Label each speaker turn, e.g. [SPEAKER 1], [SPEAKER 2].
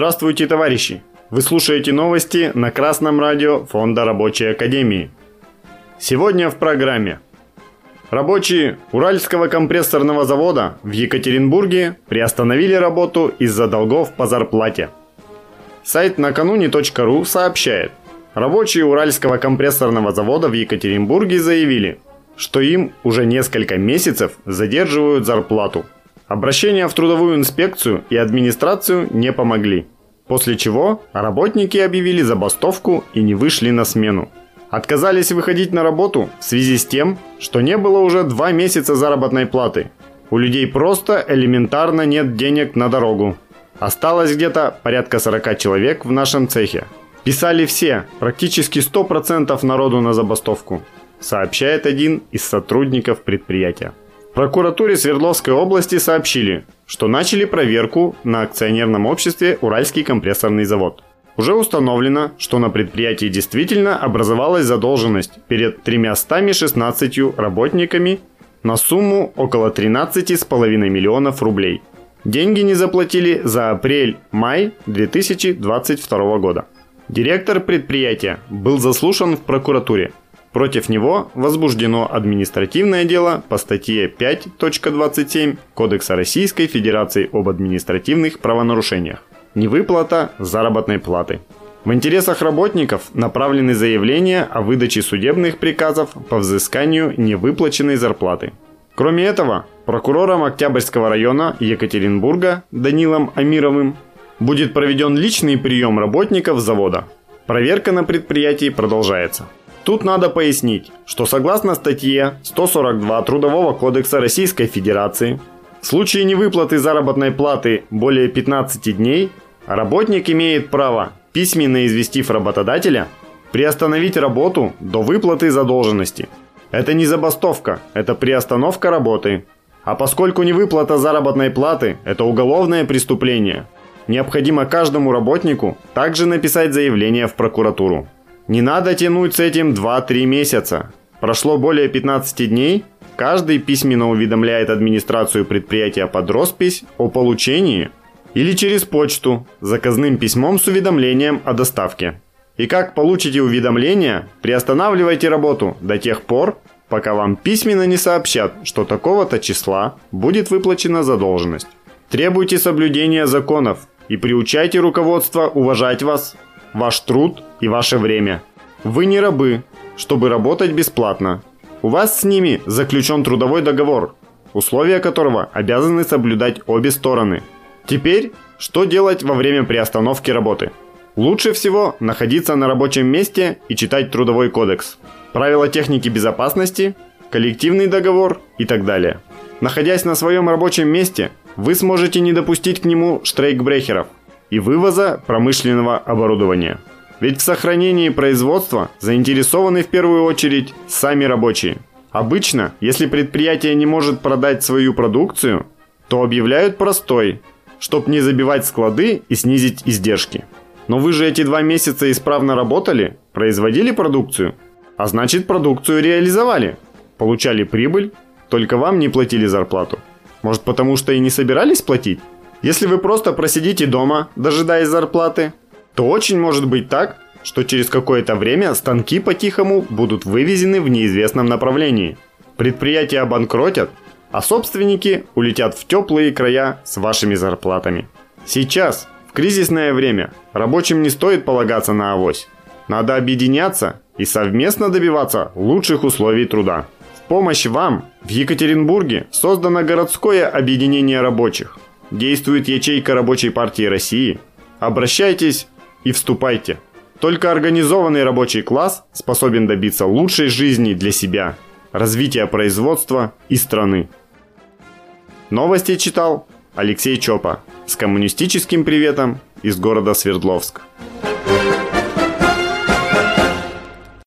[SPEAKER 1] Здравствуйте, товарищи! Вы слушаете новости на Красном радио Фонда Рабочей Академии. Сегодня в программе. Рабочие Уральского компрессорного завода в Екатеринбурге приостановили работу из-за долгов по зарплате. Сайт накануне.ру сообщает, рабочие Уральского компрессорного завода в Екатеринбурге заявили, что им уже несколько месяцев задерживают зарплату. Обращения в трудовую инспекцию и администрацию не помогли. После чего работники объявили забастовку и не вышли на смену. Отказались выходить на работу в связи с тем, что не было уже два месяца заработной платы. У людей просто элементарно нет денег на дорогу. Осталось где-то порядка 40 человек в нашем цехе. Писали все, практически 100% народу на забастовку, сообщает один из сотрудников предприятия. Прокуратуре Свердловской области сообщили, что начали проверку на акционерном обществе «Уральский компрессорный завод». Уже установлено, что на предприятии действительно образовалась задолженность перед 316 работниками на сумму около 13,5 миллионов рублей. Деньги не заплатили за апрель-май 2022 года. Директор предприятия был заслушан в прокуратуре – Против него возбуждено административное дело по статье 5.27 Кодекса Российской Федерации об административных правонарушениях. Невыплата заработной платы. В интересах работников направлены заявления о выдаче судебных приказов по взысканию невыплаченной зарплаты. Кроме этого, прокурором Октябрьского района Екатеринбурга Данилом Амировым будет проведен личный прием работников завода. Проверка на предприятии продолжается. Тут надо пояснить, что согласно статье 142 Трудового кодекса Российской Федерации, в случае невыплаты заработной платы более 15 дней, работник имеет право, письменно известив работодателя, приостановить работу до выплаты задолженности. Это не забастовка, это приостановка работы. А поскольку невыплата заработной платы – это уголовное преступление, необходимо каждому работнику также написать заявление в прокуратуру. Не надо тянуть с этим 2-3 месяца. Прошло более 15 дней, каждый письменно уведомляет администрацию предприятия под роспись о получении или через почту заказным письмом с уведомлением о доставке. И как получите уведомление, приостанавливайте работу до тех пор, пока вам письменно не сообщат, что такого-то числа будет выплачена задолженность. Требуйте соблюдения законов и приучайте руководство уважать вас ваш труд и ваше время. Вы не рабы, чтобы работать бесплатно. У вас с ними заключен трудовой договор, условия которого обязаны соблюдать обе стороны. Теперь, что делать во время приостановки работы? Лучше всего находиться на рабочем месте и читать трудовой кодекс, правила техники безопасности, коллективный договор и так далее. Находясь на своем рабочем месте, вы сможете не допустить к нему штрейкбрехеров – и вывоза промышленного оборудования. Ведь в сохранении производства заинтересованы в первую очередь сами рабочие. Обычно, если предприятие не может продать свою продукцию, то объявляют простой, чтобы не забивать склады и снизить издержки. Но вы же эти два месяца исправно работали, производили продукцию, а значит продукцию реализовали, получали прибыль, только вам не платили зарплату. Может потому что и не собирались платить? Если вы просто просидите дома, дожидаясь зарплаты, то очень может быть так, что через какое-то время станки по-тихому будут вывезены в неизвестном направлении. Предприятия обанкротят, а собственники улетят в теплые края с вашими зарплатами. Сейчас, в кризисное время, рабочим не стоит полагаться на авось. Надо объединяться и совместно добиваться лучших условий труда. В помощь вам в Екатеринбурге создано городское объединение рабочих – действует ячейка Рабочей партии России, обращайтесь и вступайте. Только организованный рабочий класс способен добиться лучшей жизни для себя, развития производства и страны. Новости читал Алексей Чопа с коммунистическим приветом из города Свердловск.